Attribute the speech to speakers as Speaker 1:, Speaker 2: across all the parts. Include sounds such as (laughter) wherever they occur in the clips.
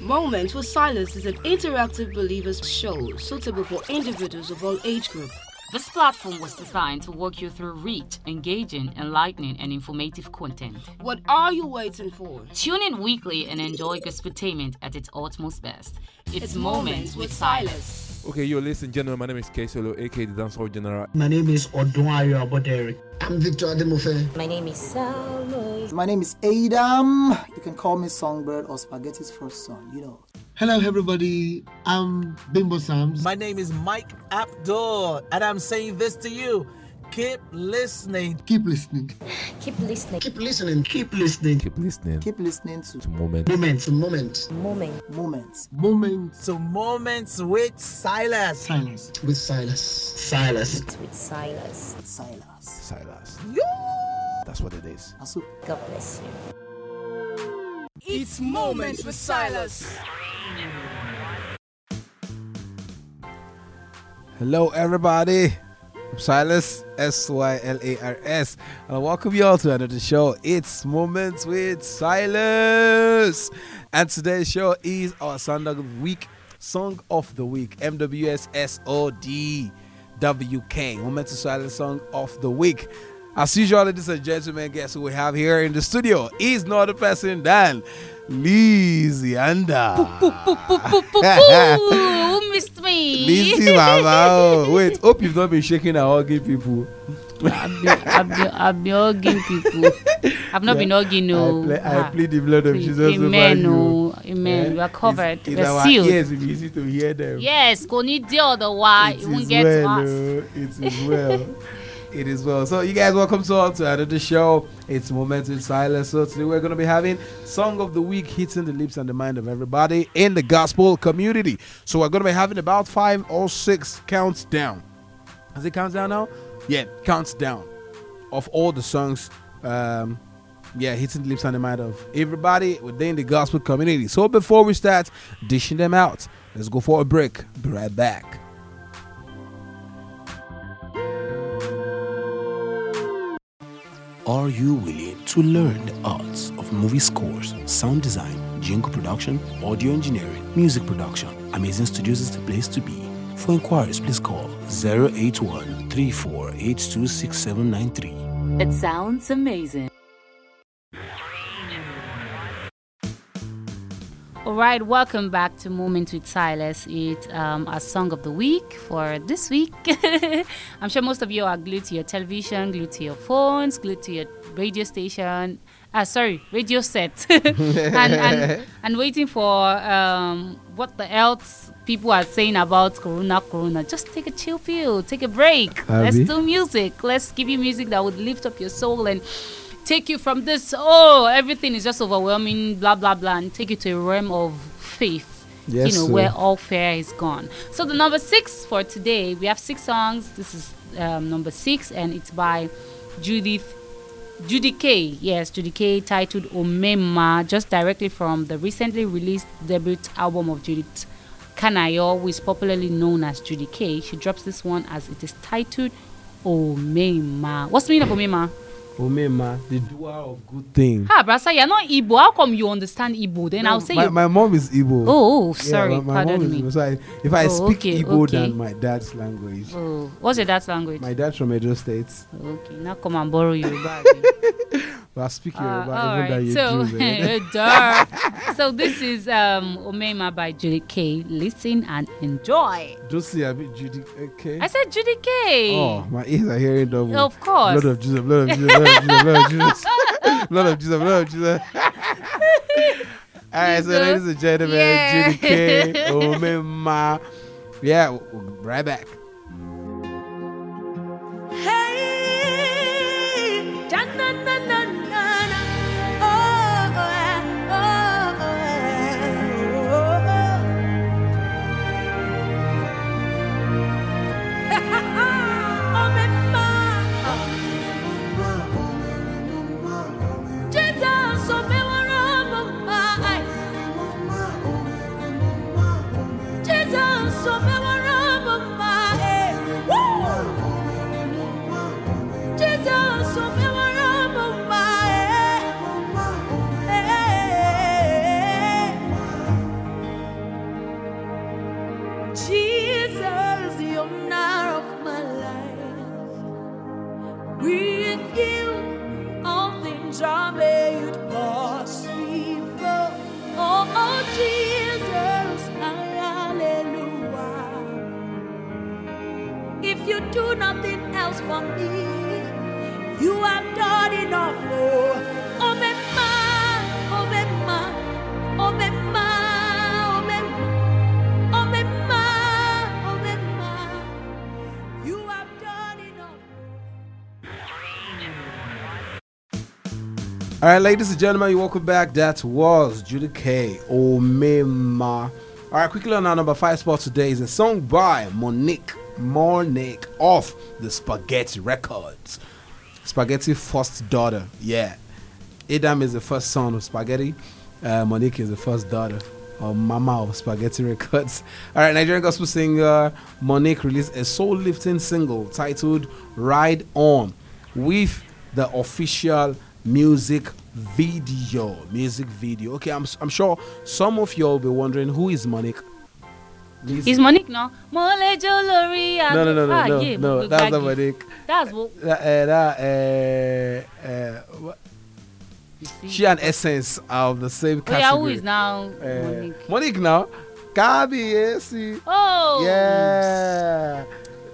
Speaker 1: Moments with Silas is an interactive believers show suitable for individuals of all age groups.
Speaker 2: This platform was designed to walk you through rich, engaging, enlightening, and informative content.
Speaker 1: What are you waiting for?
Speaker 2: Tune in weekly and enjoy gospeltainment at its utmost best. It's,
Speaker 1: It's
Speaker 2: Moments with Silas.
Speaker 3: Okay, yo, listen, gentlemen. My name is K Solo, aka the Dancehall General.
Speaker 4: My name is Odunwayo Abodere.
Speaker 5: I'm Victor Ademofe.
Speaker 6: My name is Salma.
Speaker 7: My name is Adam. You can call me Songbird or Spaghetti's first son, you know.
Speaker 5: Hello, everybody. I'm Bimbo Sams.
Speaker 8: My name is Mike Abdul, and I'm saying this to you. Keep listening.
Speaker 5: Keep listening.
Speaker 6: Keep listening.
Speaker 5: Keep listening. Keep listening.
Speaker 3: Keep listening
Speaker 7: Keep listening to
Speaker 3: to Moment.
Speaker 5: Moment. Moment.
Speaker 6: Moment.
Speaker 7: Moments.
Speaker 5: Moment.
Speaker 8: To Moments with Silas.
Speaker 5: Silence. With Silas. Silas.
Speaker 6: With Silas.
Speaker 7: Silas.
Speaker 3: Silas. That's what it is.
Speaker 7: Asu.
Speaker 6: God bless you.
Speaker 1: It's Moments with Silas.
Speaker 9: Hello, everybody. Silas, S Y L A R S, and I welcome you all to another show. It's Moments with Silas, and today's show is our Sunday of the Week, Song of the Week, MWS SOD WK, Moments with Silas Song of the Week. As usual, ladies and gentlemen, guess who we have here in the studio? Is no other person than Lizzie Anda. (laughs)
Speaker 2: Who missed me?
Speaker 9: Lizzie, mama. Oh, wait, hope you've not been shaking and hugging people.
Speaker 2: I've been, I've been, I've been hugging people. I've not been hugging, no.
Speaker 9: I, ple- I
Speaker 2: Ah,
Speaker 9: plead the blood of. Jesus
Speaker 2: Amen,
Speaker 9: over you.
Speaker 2: no. Amen.
Speaker 9: Eh?
Speaker 2: We are covered.
Speaker 9: It's, it's
Speaker 2: We're
Speaker 9: our
Speaker 2: sealed.
Speaker 9: will be easy to hear them.
Speaker 2: Yes, go need the other why
Speaker 9: It
Speaker 2: it won't get to
Speaker 9: well,
Speaker 2: us.
Speaker 9: oh, it is well. (laughs) it is well. So you guys welcome to to another show. It's Moments in Silas. So today we're gonna be having Song of the Week hitting the lips and the mind of everybody in the gospel community. So we're gonna be having about five or six counts down. Has it counts down now? Yeah, counts down of all the songs. Um, yeah, hitting the lips and the mind of everybody within the gospel community. So before we start dishing them out, let's go for a break. Be right back.
Speaker 10: Are you willing to learn the arts of movie scores, sound design, jingle production, audio engineering, music production? Amazing Studios is the place to be. For inquiries, please call 081 34826793.
Speaker 2: It sounds amazing. All right, welcome back to Moment with Silas. It's um, a song of the week for this week. (laughs) I'm sure most of you are glued to your television, glued to your phones, glued to your radio station. Ah, sorry, radio set, (laughs) and, and (laughs) and waiting for um, what the else people are saying about Corona. Corona, just take a chill pill, take a break. Let's do music. Let's give you music that would lift up your soul and take you from this oh everything is just overwhelming blah blah blah and take you to a realm of faith
Speaker 9: Yes,
Speaker 2: you know
Speaker 9: sir.
Speaker 2: where all fear is gone so the number six for today we have six songs this is um, number six and it's by judith Judy K, yes, Judy K, titled Omema, just directly from the recently released debut album of Judith Kanayo, who is popularly known as Judy K. She drops this one as it is titled Omema. What's the meaning of Omema?
Speaker 9: Omema, the doer of good things.
Speaker 2: Ha, Brasa, you're not Igbo. How come you understand Igbo? Then I'll say
Speaker 9: my, my mom is Igbo.
Speaker 2: Oh, oh,
Speaker 9: Yeah,
Speaker 2: sorry,
Speaker 9: my, my
Speaker 2: pardon me.
Speaker 9: Igbo. So I, if I
Speaker 2: Oh,
Speaker 9: speak
Speaker 2: okay,
Speaker 9: Igbo
Speaker 2: okay.
Speaker 9: than my dad's language,
Speaker 2: Oh, what's your dad's language?
Speaker 9: my dad's from Edo State,
Speaker 2: okay, now come and borrow Yoruba. again. (laughs)
Speaker 9: but I speak
Speaker 2: Uh,
Speaker 9: Yoruba
Speaker 2: all
Speaker 9: even than you
Speaker 2: so (laughs)
Speaker 9: do.
Speaker 2: so this is um Omema by Judy K. Listen and enjoy.
Speaker 9: Josie, I mean Judy. Okay.
Speaker 2: I said Judy K.
Speaker 9: Oh, my ears are hearing double.
Speaker 2: Of course.
Speaker 9: Blood of Jesus, blood of Jesus, of Jesus, of Jesus, of Jesus, of Jesus. All right, so ladies and gentlemen,
Speaker 2: Yeah.
Speaker 9: Judy K, Omema. Yeah, we'll right back.
Speaker 11: Jesus,
Speaker 9: All right, ladies and gentlemen, you welcome back. That was Judy K. Omema. All right, quickly on our number five spot today is a song by Monique Monique of the Spaghetti Records. Spaghetti first daughter. Yeah. Adam is the first son of Spaghetti. Uh, Monique is the first daughter or mama of Spaghetti Records. All right, Nigerian gospel singer Monique released a soul lifting single titled Ride On with the official music video. Music video. Okay, I'm, I'm sure some of you will be wondering who is Monique.
Speaker 2: Is Monique now? Mole Jolori.
Speaker 9: no, no, no, no,
Speaker 2: ah,
Speaker 9: no,
Speaker 2: yeah,
Speaker 9: no.
Speaker 2: Gbagi.
Speaker 9: That's not Monique.
Speaker 2: That's what.
Speaker 9: That, uh, that, uh, uh, what- she and Essence are of the same
Speaker 2: Oh, yeah,
Speaker 9: category.
Speaker 2: who is now
Speaker 9: Uh,
Speaker 2: Monique?
Speaker 9: Monique now. Gabi, yes.
Speaker 2: Oh.
Speaker 9: Yeah.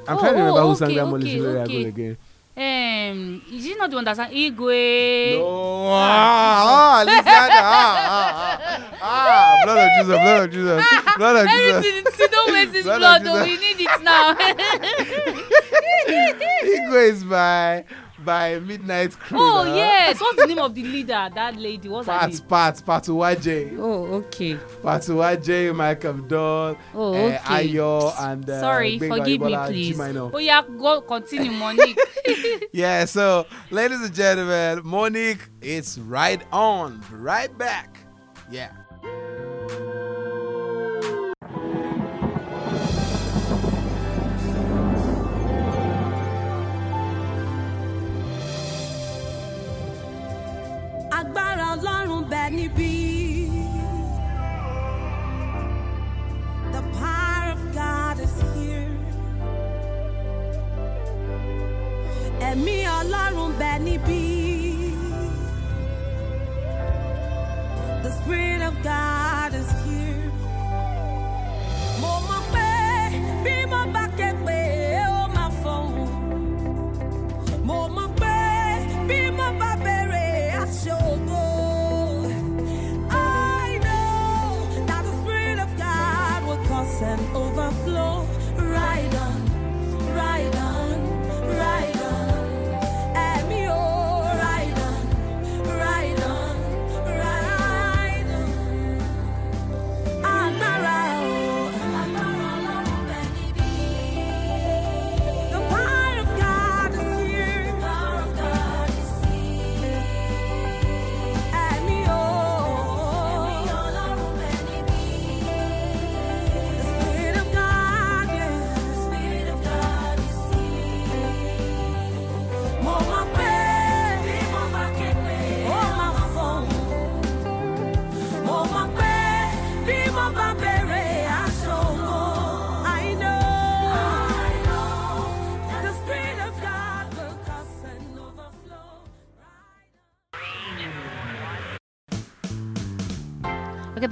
Speaker 9: I'm
Speaker 2: Oh,
Speaker 9: trying to remember
Speaker 2: oh,
Speaker 9: who sang
Speaker 2: okay,
Speaker 9: that Monique
Speaker 2: okay.
Speaker 9: again.
Speaker 2: Um, is she not the one that sang Igwe?
Speaker 9: No. Ah, ah, listen, ah, ah, ah, ah, blood of Jesus, blood of Jesus, blood of Jesus.
Speaker 2: Everything, see, don't waste this
Speaker 9: Blood
Speaker 2: blood, though.
Speaker 9: Jesus.
Speaker 2: We need it now. (laughs)
Speaker 9: Igwe is by by Midnight Crew.
Speaker 2: oh, yes. What's the (laughs) name of the leader? That lady. What's her
Speaker 9: Pat,
Speaker 2: name?
Speaker 9: Pat, Patuwaje.
Speaker 2: Oh, okay.
Speaker 9: Pat Uwaje, Mike Abdul,
Speaker 2: Oh,
Speaker 9: uh,
Speaker 2: okay.
Speaker 9: Ayo, and uh,
Speaker 2: Sorry, forgive me, please.
Speaker 9: G-Minor.
Speaker 2: Oh, yeah, go continue, Monique. (laughs)
Speaker 9: Yeah, so ladies and gentlemen, Monique, it's right on. Right back. Yeah.
Speaker 11: Ọlọ́run bẹ. The power of God is here. Ẹ̀mí ọlọ́run bẹ. The spirit of God is here.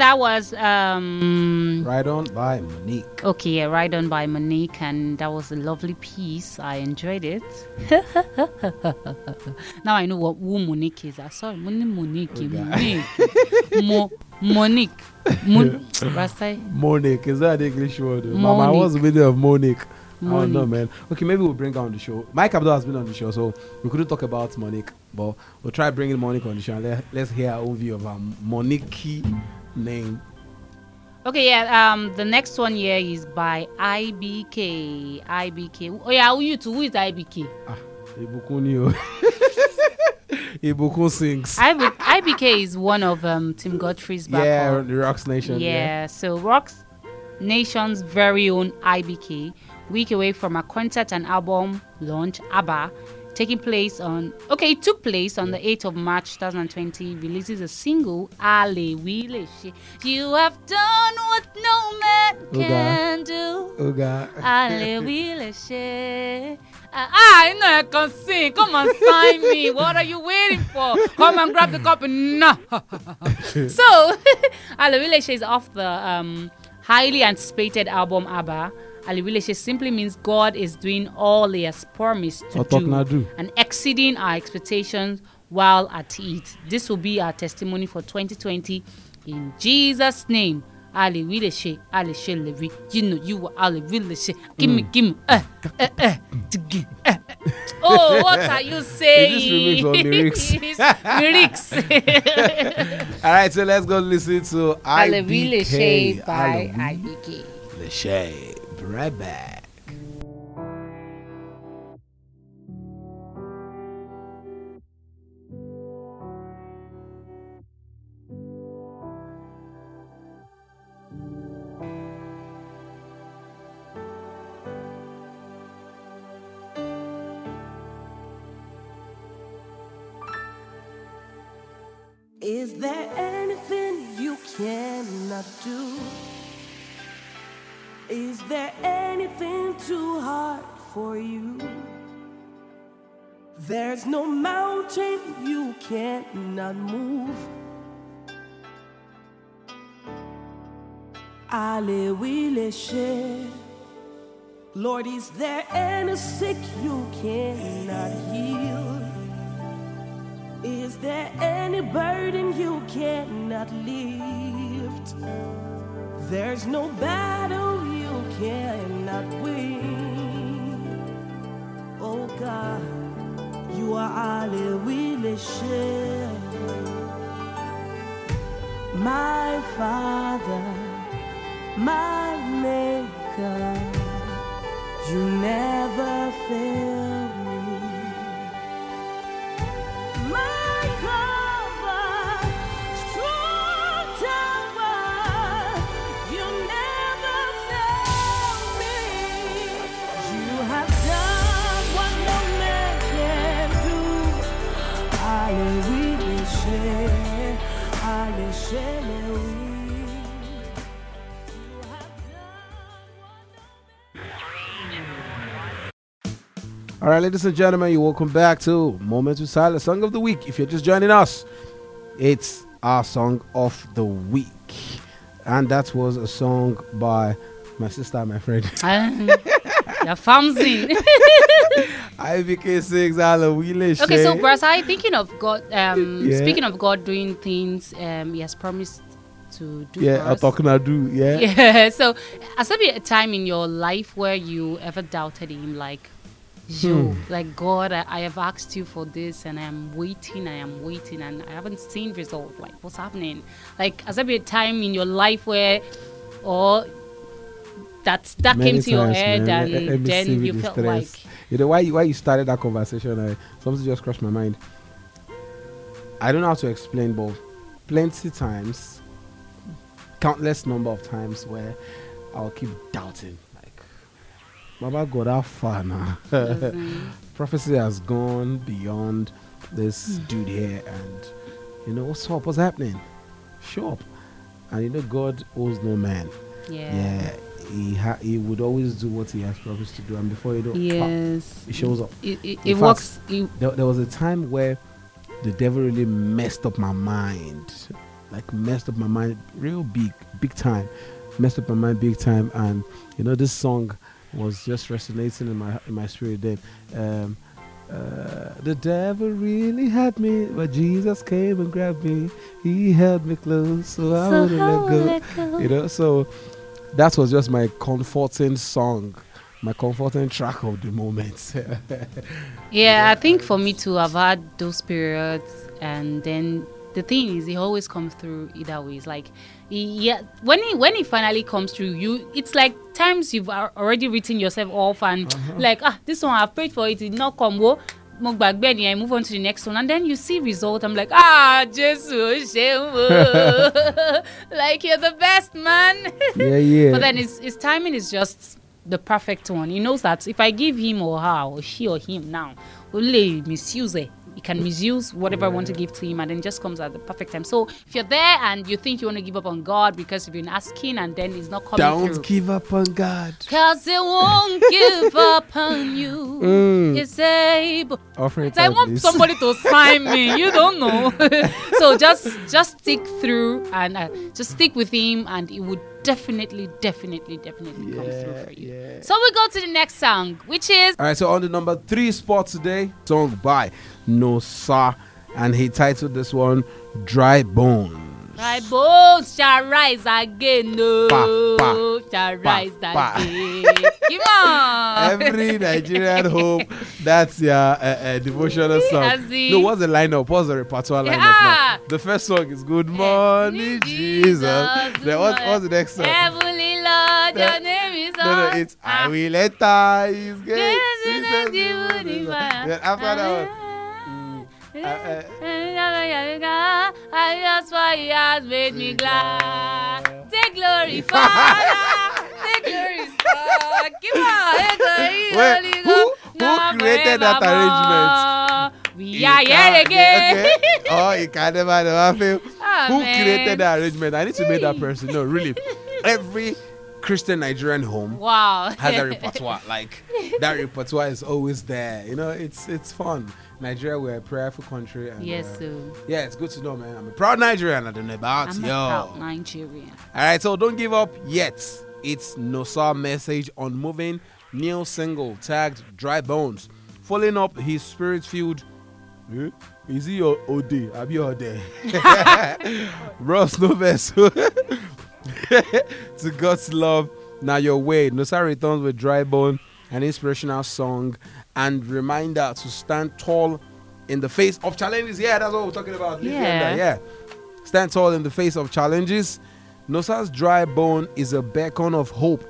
Speaker 11: That
Speaker 2: was um
Speaker 9: Right on by Monique.
Speaker 2: okay, yeah, right on by Monique, and that was a lovely piece. I enjoyed it. (laughs) now I know what who Monique is. I saw Monique, Monique, Monique, (laughs) Mo, Monique, Mon.
Speaker 9: Monique, is that an English word? Mama,
Speaker 2: Monique.
Speaker 9: what's the meaning of Monique? I don't know, man. Okay, maybe we'll bring her on the show. Mike Abdul has been on the show, so we couldn't talk about Monique, but we'll try bringing Monique on the show and let, let's hear our own view of her Monique name.
Speaker 2: Okay, yeah. Um, the next one here is by IBK. IBK. Oh yeah, who you too? Who is IBK?
Speaker 9: Ibukun ni o. (laughs) Ibukun sings.
Speaker 2: IB, IBK is one of um Tim Godfrey's back
Speaker 9: yeah,
Speaker 2: home.
Speaker 9: the Rocks Nation.
Speaker 2: Yeah, so Rocks Nation's very own IBK, week away from a concert and album launch, ABBA, taking place on, okay, it took place on the 8th of March 2020, releases a single, Ale Wile You have done what no man can do.
Speaker 9: Oga.
Speaker 2: Ale (laughs) Wile She. Ah, I know I can sing. Come and sign me. (laughs) What are you waiting for? Come and grab the copy. No. (laughs) so, Alawile is off the um, highly anticipated album ABBA, Aliwileche simply means God is doing all He has promised to do
Speaker 9: do.
Speaker 2: and exceeding our expectations while at it. This will be our testimony for 2020 in Jesus' name. Aliwileche, Aleshelewi. You know you are Aliwileche. Gimme,
Speaker 9: Mm.
Speaker 2: gimme. Tigi, uh, uh. Oh, what are you (laughs) saying?
Speaker 9: lyrics? (laughs)
Speaker 2: lyrics. (laughs)
Speaker 9: All right, so let's go listen to
Speaker 2: Aliwileche
Speaker 9: IBK.
Speaker 2: by IBK.
Speaker 9: Right back.
Speaker 11: There's no mountain you cannot move. She. Lord, is there any sick you cannot heal? Is there any burden you cannot lift? There's no battle you cannot win. Oh God, My Father, my Maker, you never
Speaker 9: All right, ladies and gentlemen, you're welcome back to Moments with Silas Song of the Week. If you're just joining us, it's our song of the week. And that was a song by my sister, my friend. (laughs)
Speaker 2: Famsing.
Speaker 9: IBK sings Halloween.
Speaker 2: Okay, so Bras, I thinking of God. Um,
Speaker 9: Yeah.
Speaker 2: speaking of God doing things, um, He has promised to do.
Speaker 9: Yeah, I'm talking I do. Yeah. (laughs)
Speaker 2: Yeah. So, has there been a time in your life where you ever doubted Him, like, you
Speaker 9: Hmm.
Speaker 2: like God, I, I have asked you for this, and I am waiting, I am waiting, and I haven't seen result. Like, what's happening? Like, has there been a time in your life where, or that that
Speaker 9: Many
Speaker 2: came to your head,
Speaker 9: man.
Speaker 2: and
Speaker 9: Let-
Speaker 2: then you felt
Speaker 9: stress.
Speaker 2: like,
Speaker 9: you know why you, why you started that conversation uh, something just crossed my mind i don't know how to explain but plenty times countless number of times where i'll keep doubting like baba god how far now
Speaker 2: Mhm. (laughs)
Speaker 9: prophecy has gone beyond this
Speaker 2: Hmm.
Speaker 9: dude here and you know what's up what's happening show up and you know god owes no man
Speaker 2: Yeah.
Speaker 9: yeah he ha- he would always do what he has promised to do and before you know
Speaker 2: Yes.
Speaker 9: he shows up
Speaker 2: It- it- it
Speaker 9: fact,
Speaker 2: works- it-
Speaker 9: there, there was a time where the devil really messed up my mind like messed up my mind real big big time messed up my mind big time and you know this song was just resonating in my in my spirit then um uh, the devil really had me, but Jesus came and grabbed me. He held me close, so I wouldn't let, go.
Speaker 2: let go.
Speaker 9: You know, so that was just my comforting song, my comforting track of the moment. (laughs)
Speaker 2: Yeah, I think for me to have had those periods, and then the thing is, he always comes through either way it's Like, he, yeah, when he when he finally comes through, you it's like times you've already written yourself off, and like ah, this one I've prayed for it, it did not come. Wo, mo gbàgbé ni, I move on to the next one, and then you see result. I'm like, ah, jesu Jesus, (laughs) like you're the best man. (laughs)
Speaker 9: Yeah, yeah.
Speaker 2: But then his his timing is just the perfect one. He knows that if I give him or her or she or him now, only misuse it. He can misuse whatever I want to give to him, and then just comes at the perfect time. So if you're there and you think you want to give up on God because you've been asking and then he's not coming
Speaker 9: Don't
Speaker 2: through,
Speaker 9: give up on God.
Speaker 2: Cause it won't (laughs) give up on you.
Speaker 9: Mm.
Speaker 2: It's able.
Speaker 9: Offering
Speaker 2: I want
Speaker 9: please.
Speaker 2: somebody to sign me. You (laughs) don't know. (laughs) so just just stick through and uh, just stick with him, and it would definitely, definitely, definitely come through for you.
Speaker 9: yeah.
Speaker 2: So we go to the next song, which is
Speaker 9: All right, so on the number three spot today, song by Nosa, and he titled this one "Dry Bones."
Speaker 2: Dry bones shall rise again. No,
Speaker 9: Pa, pa,
Speaker 2: shall rise
Speaker 9: pa.
Speaker 2: again. Come on.
Speaker 9: Every Nigerian home, that's your uh, uh, devotional song. No, what's the lineup? What's the repertoire lineup?
Speaker 2: Yeah.
Speaker 9: now? The first song is "Good Morning, Jesus." Then what's, what's the next song?
Speaker 2: Heavenly Lord, your name
Speaker 9: No, no,
Speaker 2: on.
Speaker 9: it's I will enter His gate.
Speaker 2: Yes, yes.
Speaker 9: Then after that one, uh, uh,
Speaker 2: just why he has made me glad. Take glory, (laughs) Father. Take glory, Son. Come on,
Speaker 9: Wait, who- who created that
Speaker 2: forevermore. We are
Speaker 9: can't-
Speaker 2: again.
Speaker 9: Okay. Oh, you can never, never fail.
Speaker 2: Ah,
Speaker 9: Who
Speaker 2: man.
Speaker 9: created that arrangement? I need to make that person. No, really. (laughs) Every Christian Nigerian home
Speaker 2: Wow.
Speaker 9: has a (laughs) repertoire. Like that repertoire is always there. You know, it's it's fun. Nigeria, we're a prayerful country. And,
Speaker 2: Yes,
Speaker 9: uh,
Speaker 2: sir.
Speaker 9: yeah, it's good to know, man. I'm a proud Nigerian. I don't know about you.
Speaker 2: I'm a
Speaker 9: yo.
Speaker 2: proud Nigerian.
Speaker 9: All right, so don't give up yet. It's Nosa message on moving new single tagged Dry Bones, following up his spirit-filled. Eh? Is he your OD? Abi Ode? (laughs) (laughs) Ross no vessel. (laughs) to God's love, now your way. Nosa returns with Dry Bone, an inspirational song, and reminder to stand tall in the face of challenges. Yeah, that's what we're talking about. Leave it at that,
Speaker 2: Yeah.
Speaker 9: yeah. Stand tall in the face of challenges. Nosa's dry bone is a beacon of hope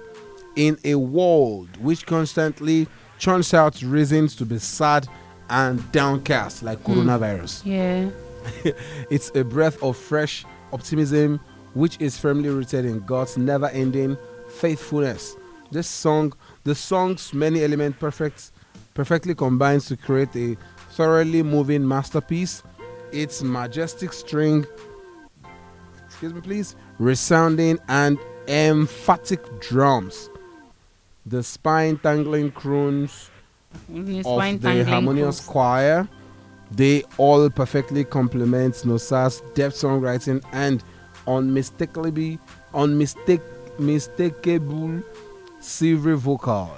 Speaker 9: in a world which constantly churns out reasons to be sad and downcast, like
Speaker 2: Hmm.
Speaker 9: coronavirus.
Speaker 2: Yeah. (laughs)
Speaker 9: it's a breath of fresh optimism which is firmly rooted in God's never ending faithfulness. This song, the song's many elements perfect perfectly combines to create a thoroughly moving masterpiece. Its majestic string excuse me please, resounding and emphatic drums. The spine tangling croons
Speaker 2: Mhm,
Speaker 9: of the harmonious
Speaker 2: croons.
Speaker 9: choir. They all perfectly complement Nosa's depth songwriting and unmistakably, unmistake, mistakable silvery vocal.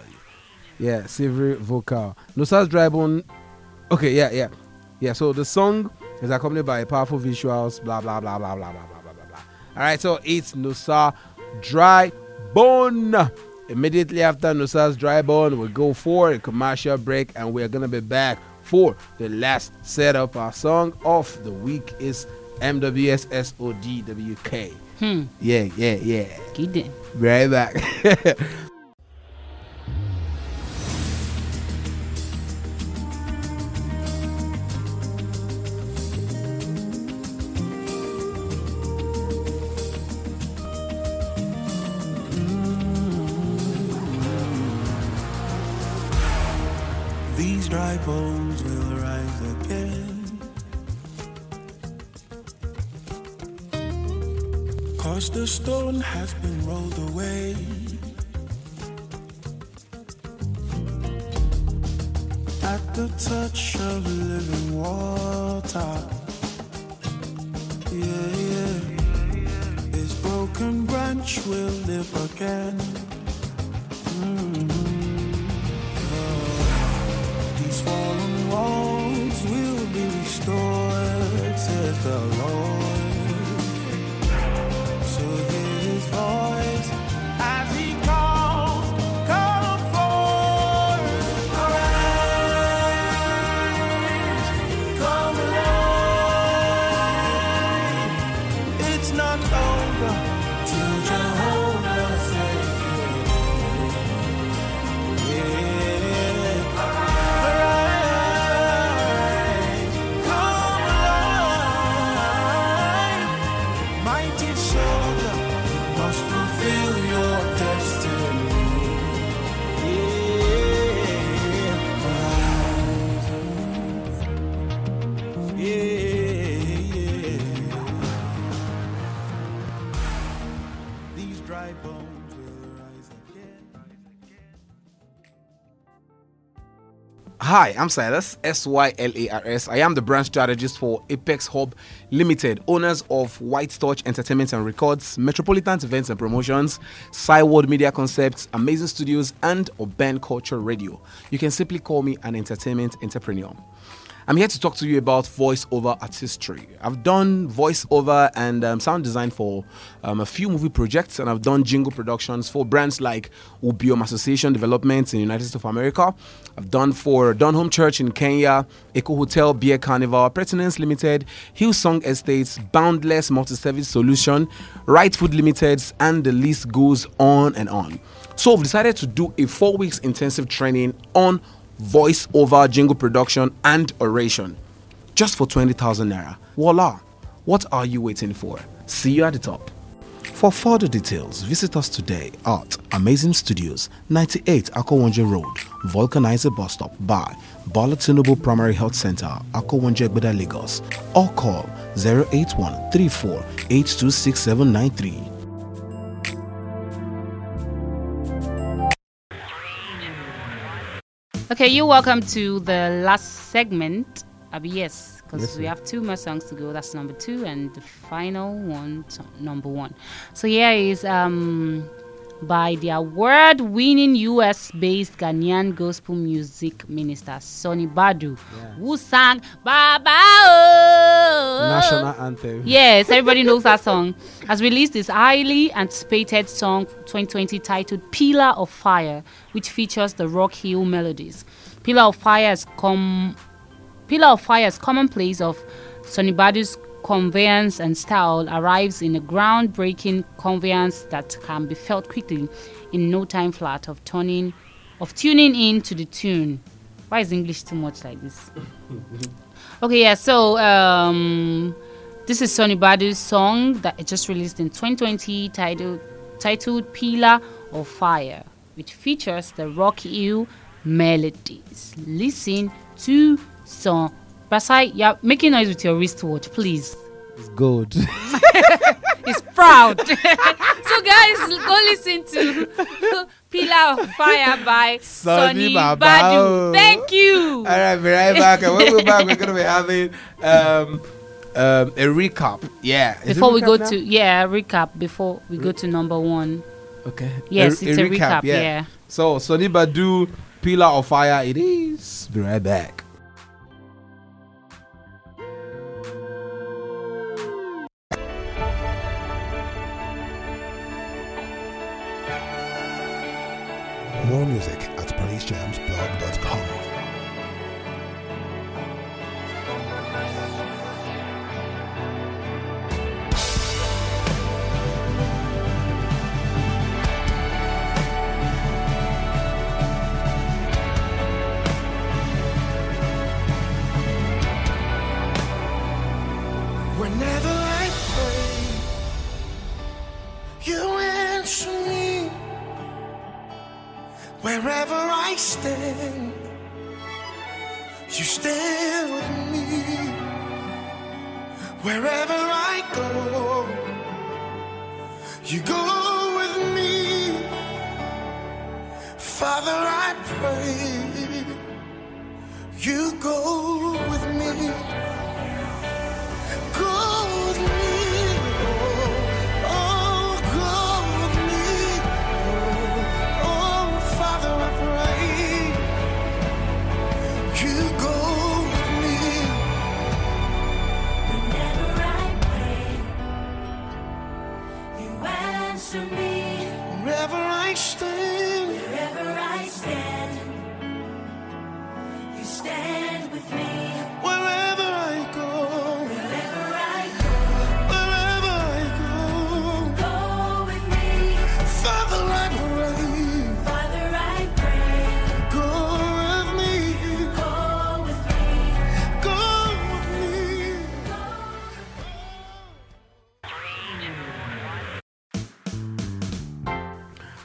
Speaker 9: Yeah, silvery vocal. Nosa's dry bone. Okay, yeah, yeah, yeah. So the song is accompanied by powerful visuals. Blah blah blah blah blah blah blah blah blah. All right, so it's Nosa dry bone. Immediately after Nosa's dry bone, we'll go for a commercial break and we're gonna be back for the last setup. Our song of the week is MWSSODWK.
Speaker 2: Hmm.
Speaker 9: Yeah, yeah, yeah.
Speaker 2: Get it.
Speaker 9: Right back. (laughs)
Speaker 12: alone
Speaker 9: Hi, I'm Silas, S Y L A R S. I am the brand strategist for Apex Hub Limited, owners of White Touch Entertainment and Records, Metropolitan Events and Promotions, Cyworld Media Concepts, Amazing Studios, and Urban Culture Radio. You can simply call me an entertainment entrepreneur. I'm here to talk to you about voiceover artistry. I've done voiceover and um, sound design for um, a few movie projects, and I've done jingle productions for brands like Ubiom Association Development in the United States of America. I've done for Dunhome Church in Kenya, Eco Hotel Beer Carnival, Pertinence Limited, Hillsong Estates, Boundless Multi Service Solution, Right Food Limited, and the list goes on and on. So I've decided to do a four weeks intensive training on voice over jingle production and oration just for 20,000 naira. Voila! What are you waiting for? See you at the top. For further details, visit us today at Amazing Studios, 98 Akowonjo Road, Vulcanizer Bus Stop by Bala Tinubu Primary Health Center, Akowonjo Egbeda, Lagos, or call 081 34
Speaker 2: Okay, you're welcome to the last segment. Abi, yes, because
Speaker 13: Yes,
Speaker 2: we have two more songs to go. That's number two, and the final one, number one. So yeah, is um by the award-winning U.S.-based Ghanaian gospel music minister Sonny Badu, who sang Baba. Oh.
Speaker 13: National anthem.
Speaker 2: Yes, everybody knows that (laughs) song. Has released his highly anticipated song 2020 titled Pillar of Fire, which features the Rock Hill melodies. Pillar of Fire has come Pillar of Fire's commonplace of Sonny Badu's conveyance and style arrives in a groundbreaking conveyance that can be felt quickly in no time flat of turning of tuning in to the tune. Why is English too much like this? (laughs) Okay, yeah. So um, this is Sonny Badu's song that it just released in 2020, titled titled "Pillar of Fire," which features the Rock Hill melodies. Listen to song. Basai, you're making noise with your wristwatch, please.
Speaker 13: It's good. (laughs)
Speaker 2: it's proud. (laughs) so guys, go listen to "Pillar of Fire" by Sonny. Badu. Thank you.
Speaker 13: All right, be right back. And when we're back, we're gonna be having um, um, a recap. Yeah. Is
Speaker 2: Before we go
Speaker 13: now?
Speaker 2: to yeah recap before we go to number one.
Speaker 13: Okay.
Speaker 2: Yes, it's a recap, yeah.
Speaker 13: So Sonny Badu, Pillar of Fire. It is. Be right back.
Speaker 12: More music at praisejamsblog.com.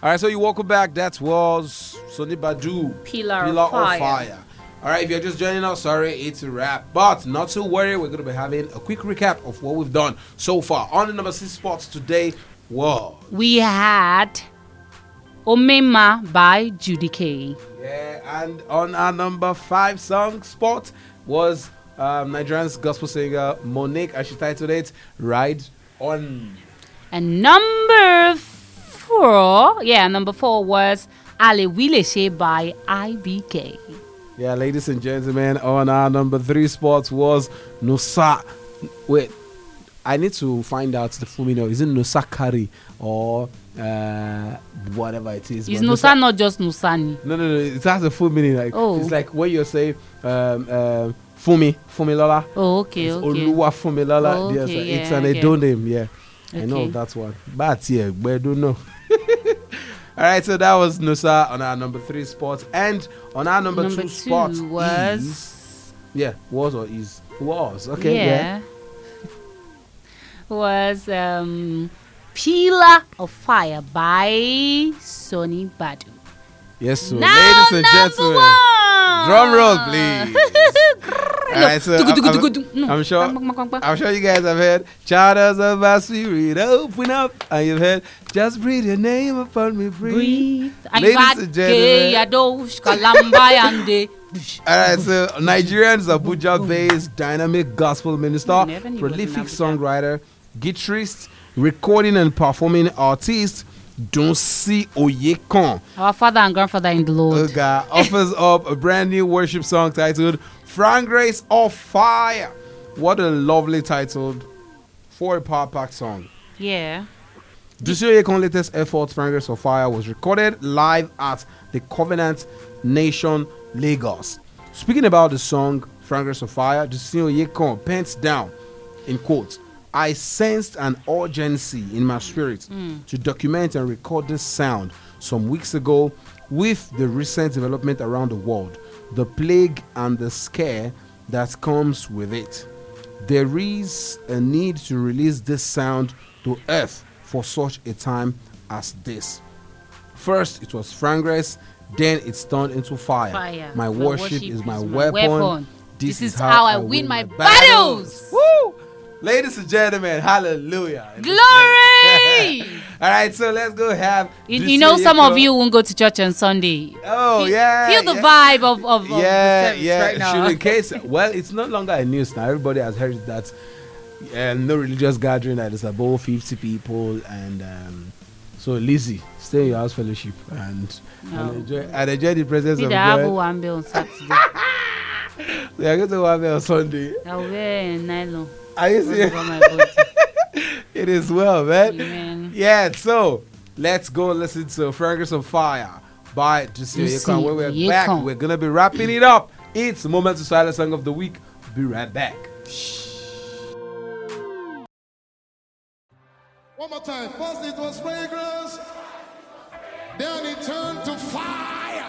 Speaker 13: All right, so you welcome back. That was Sonny Badu,
Speaker 2: Pillar of Fire.
Speaker 13: All right, if you're just joining us, sorry, it's a wrap. But not to worry, we're going to be having a quick recap of what we've done so far. On the number six spots today, whoa.
Speaker 2: We had Omema by Judy K.
Speaker 9: Yeah, and on our number five song spot was um, Nigerian's gospel singer Monique, as she titled it, Ride On.
Speaker 2: And number four, yeah, number four was Ale Wileshe by IBK.
Speaker 9: Yeah, ladies and gentlemen, on our number three spot was Nosa. Wait, I need to find out the full meaning. Is it Nusakari or uh, whatever it is?
Speaker 2: Is
Speaker 9: but
Speaker 2: Nusa not just Nusani?
Speaker 9: No, no, no. It has a full meaning. Like
Speaker 2: Oh.
Speaker 9: it's like when you say um, um, Fumi, Fumilola.
Speaker 2: Oh, okay,
Speaker 9: It's
Speaker 2: okay.
Speaker 9: Oluwa Fumilola.
Speaker 2: Oh,
Speaker 9: Yes,
Speaker 2: okay,
Speaker 9: it's an
Speaker 2: okay.
Speaker 9: Edo name. Yeah, I know
Speaker 2: Okay.
Speaker 9: that one. But yeah, I don't know. All right, so that was Nosa on our number three spot, and on our number,
Speaker 2: Number
Speaker 9: two,
Speaker 2: two
Speaker 9: spot
Speaker 2: was-
Speaker 9: is- yeah, was or is was okay. Yeah.
Speaker 2: yeah. Was um, Pillar of Fire by Sonny Badu.
Speaker 9: Yes, so
Speaker 2: Now
Speaker 9: ladies and gentlemen,
Speaker 2: one.
Speaker 9: drum roll, please. All right, so I'm, I'm- I'm sure. I'm sure you guys have heard "Charters of our spirit open up," and you've heard "Just breathe your name upon me, breathe."
Speaker 2: Breathe.
Speaker 9: Ladies and gentlemen,
Speaker 2: Adosh, Kalamba, (laughs) and the-
Speaker 9: all right, so Nigerian's Abuja-based dynamic gospel minister,
Speaker 2: Never knew he was in
Speaker 9: prolific songwriter, guitarist, recording and performing artist, Dunsin Oyekan.
Speaker 2: Our father and grandfather in the Lord.
Speaker 9: Oga offers up a brand new worship song titled Fragrance of Fire. What a lovely title for a power packed song.
Speaker 2: Yeah.
Speaker 9: Dunsin Oyekan's latest effort, Fragrance of Fire, was recorded live at the Covenant Nation, Lagos. Speaking about the song Fragrance of Fire, Dunsin Oyekan pens down, in quotes, I sensed an urgency in my spirit
Speaker 14: Mm.
Speaker 9: to document and record this sound some weeks ago with the recent development around the world, the plague and the scare that comes with it. There is a need to release this sound to earth for such a time as this. First, it was fragrance, then it's turned into fire.
Speaker 2: Fire.
Speaker 9: My,
Speaker 2: My
Speaker 9: worship,
Speaker 2: worship
Speaker 9: is my
Speaker 2: is my
Speaker 9: weapon.
Speaker 2: weapon. This is how I win my battles.
Speaker 9: Woo! Ladies and gentlemen, hallelujah.
Speaker 2: Glory! (laughs)
Speaker 9: All right, so let's go have.
Speaker 2: You, you know, some of you won't go to church on Sunday.
Speaker 9: Oh,
Speaker 2: Feel-
Speaker 9: yeah.
Speaker 2: Feel the
Speaker 9: yeah.
Speaker 2: vibe of, of, of
Speaker 9: yeah, yeah.
Speaker 2: right now.
Speaker 9: Should in (laughs) case, well, it's no longer a news now. Everybody has heard that. Uh, no religious gathering that is above fifty people, and um, so Lizzie, stay in your house fellowship and,
Speaker 2: No.
Speaker 9: and enjoy and enjoy the presence
Speaker 2: Be
Speaker 9: of
Speaker 2: the Abu
Speaker 9: God.
Speaker 2: Wambe on Saturday. (laughs)
Speaker 9: We are going to have it on Sunday.
Speaker 2: I'll wear a nylon.
Speaker 9: Are you serious?
Speaker 2: Over my body.
Speaker 9: It is well, man.
Speaker 2: Amen.
Speaker 9: Yeah, so let's go listen to Fragrance of Fire by Jussi
Speaker 2: Dunsin
Speaker 9: Oyekan. When we're back, we're gonna be wrapping it up. It's Moment to Silence Song of the Week. Be right back.
Speaker 15: One more time. First it was fragrance, then it turned to fire.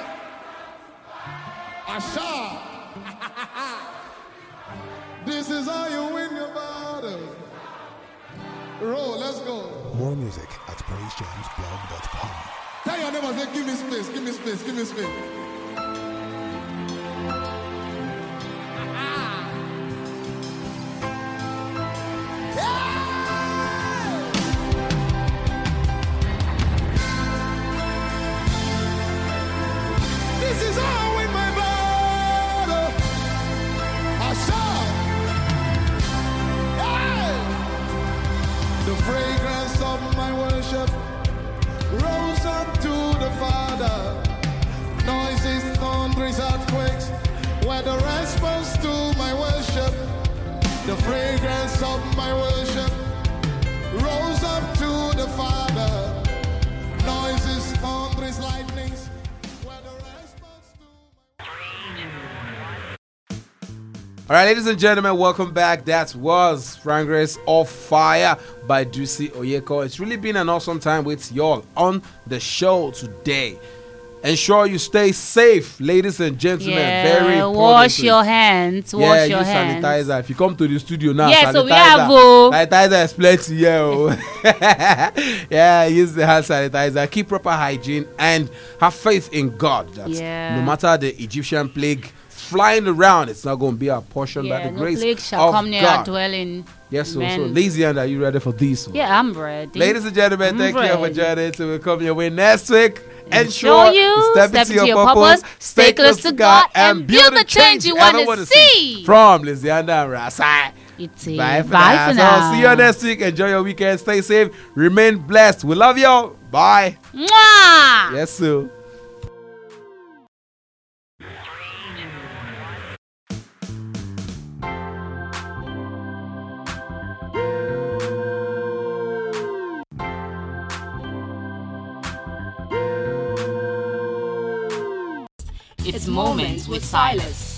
Speaker 15: Asha. (laughs) this is how you win your battle. Roll, let's go.
Speaker 3: More music at praisejamsblog.com.
Speaker 15: Tell your neighbor, say, give me space, give me space, give me space.
Speaker 9: Right, ladies and gentlemen, welcome back. That was Fragrance of Fire by Dunsin Oyekan. It's really been an awesome time with y'all on the show today. Ensure you stay safe, ladies and gentlemen.
Speaker 2: Yeah,
Speaker 9: Very important.
Speaker 2: wash your hands.
Speaker 9: yeah,
Speaker 2: your
Speaker 9: use
Speaker 2: hands.
Speaker 9: sanitizer. If you come to the studio now,
Speaker 2: Yeah,
Speaker 9: sanitizer.
Speaker 2: so we have, oh.
Speaker 9: sanitizer is plenty, yeah. oh. (laughs) (laughs) yeah, use the hand sanitizer. Keep proper hygiene and have faith in God. That
Speaker 2: Yeah.
Speaker 9: no matter the Egyptian plague flying around, it's not going to be our portion by the
Speaker 2: no
Speaker 9: grace
Speaker 2: plague shall
Speaker 9: of
Speaker 2: come near
Speaker 9: God.
Speaker 2: our dwelling.
Speaker 9: Yes, so, so lazy and are you ready for this one?
Speaker 2: Yeah, I'm ready.
Speaker 9: Ladies and gentlemen,
Speaker 2: I'm
Speaker 9: thank you for joining. So we'll come your way next week.
Speaker 2: Ensure you
Speaker 9: step, into your, purpose,
Speaker 2: stay close to God, and build the change you wanna
Speaker 9: wanna
Speaker 2: see.
Speaker 9: From Lizzie Anda and Rasai.
Speaker 2: It's a
Speaker 9: Bye for
Speaker 2: bye
Speaker 9: now.
Speaker 2: for
Speaker 9: So
Speaker 2: now.
Speaker 9: see you next week. Enjoy your weekend. Stay safe. Remain blessed. We love you. Bye.
Speaker 2: Mwah!
Speaker 9: Yes, sir.
Speaker 1: It's Moments with Silas.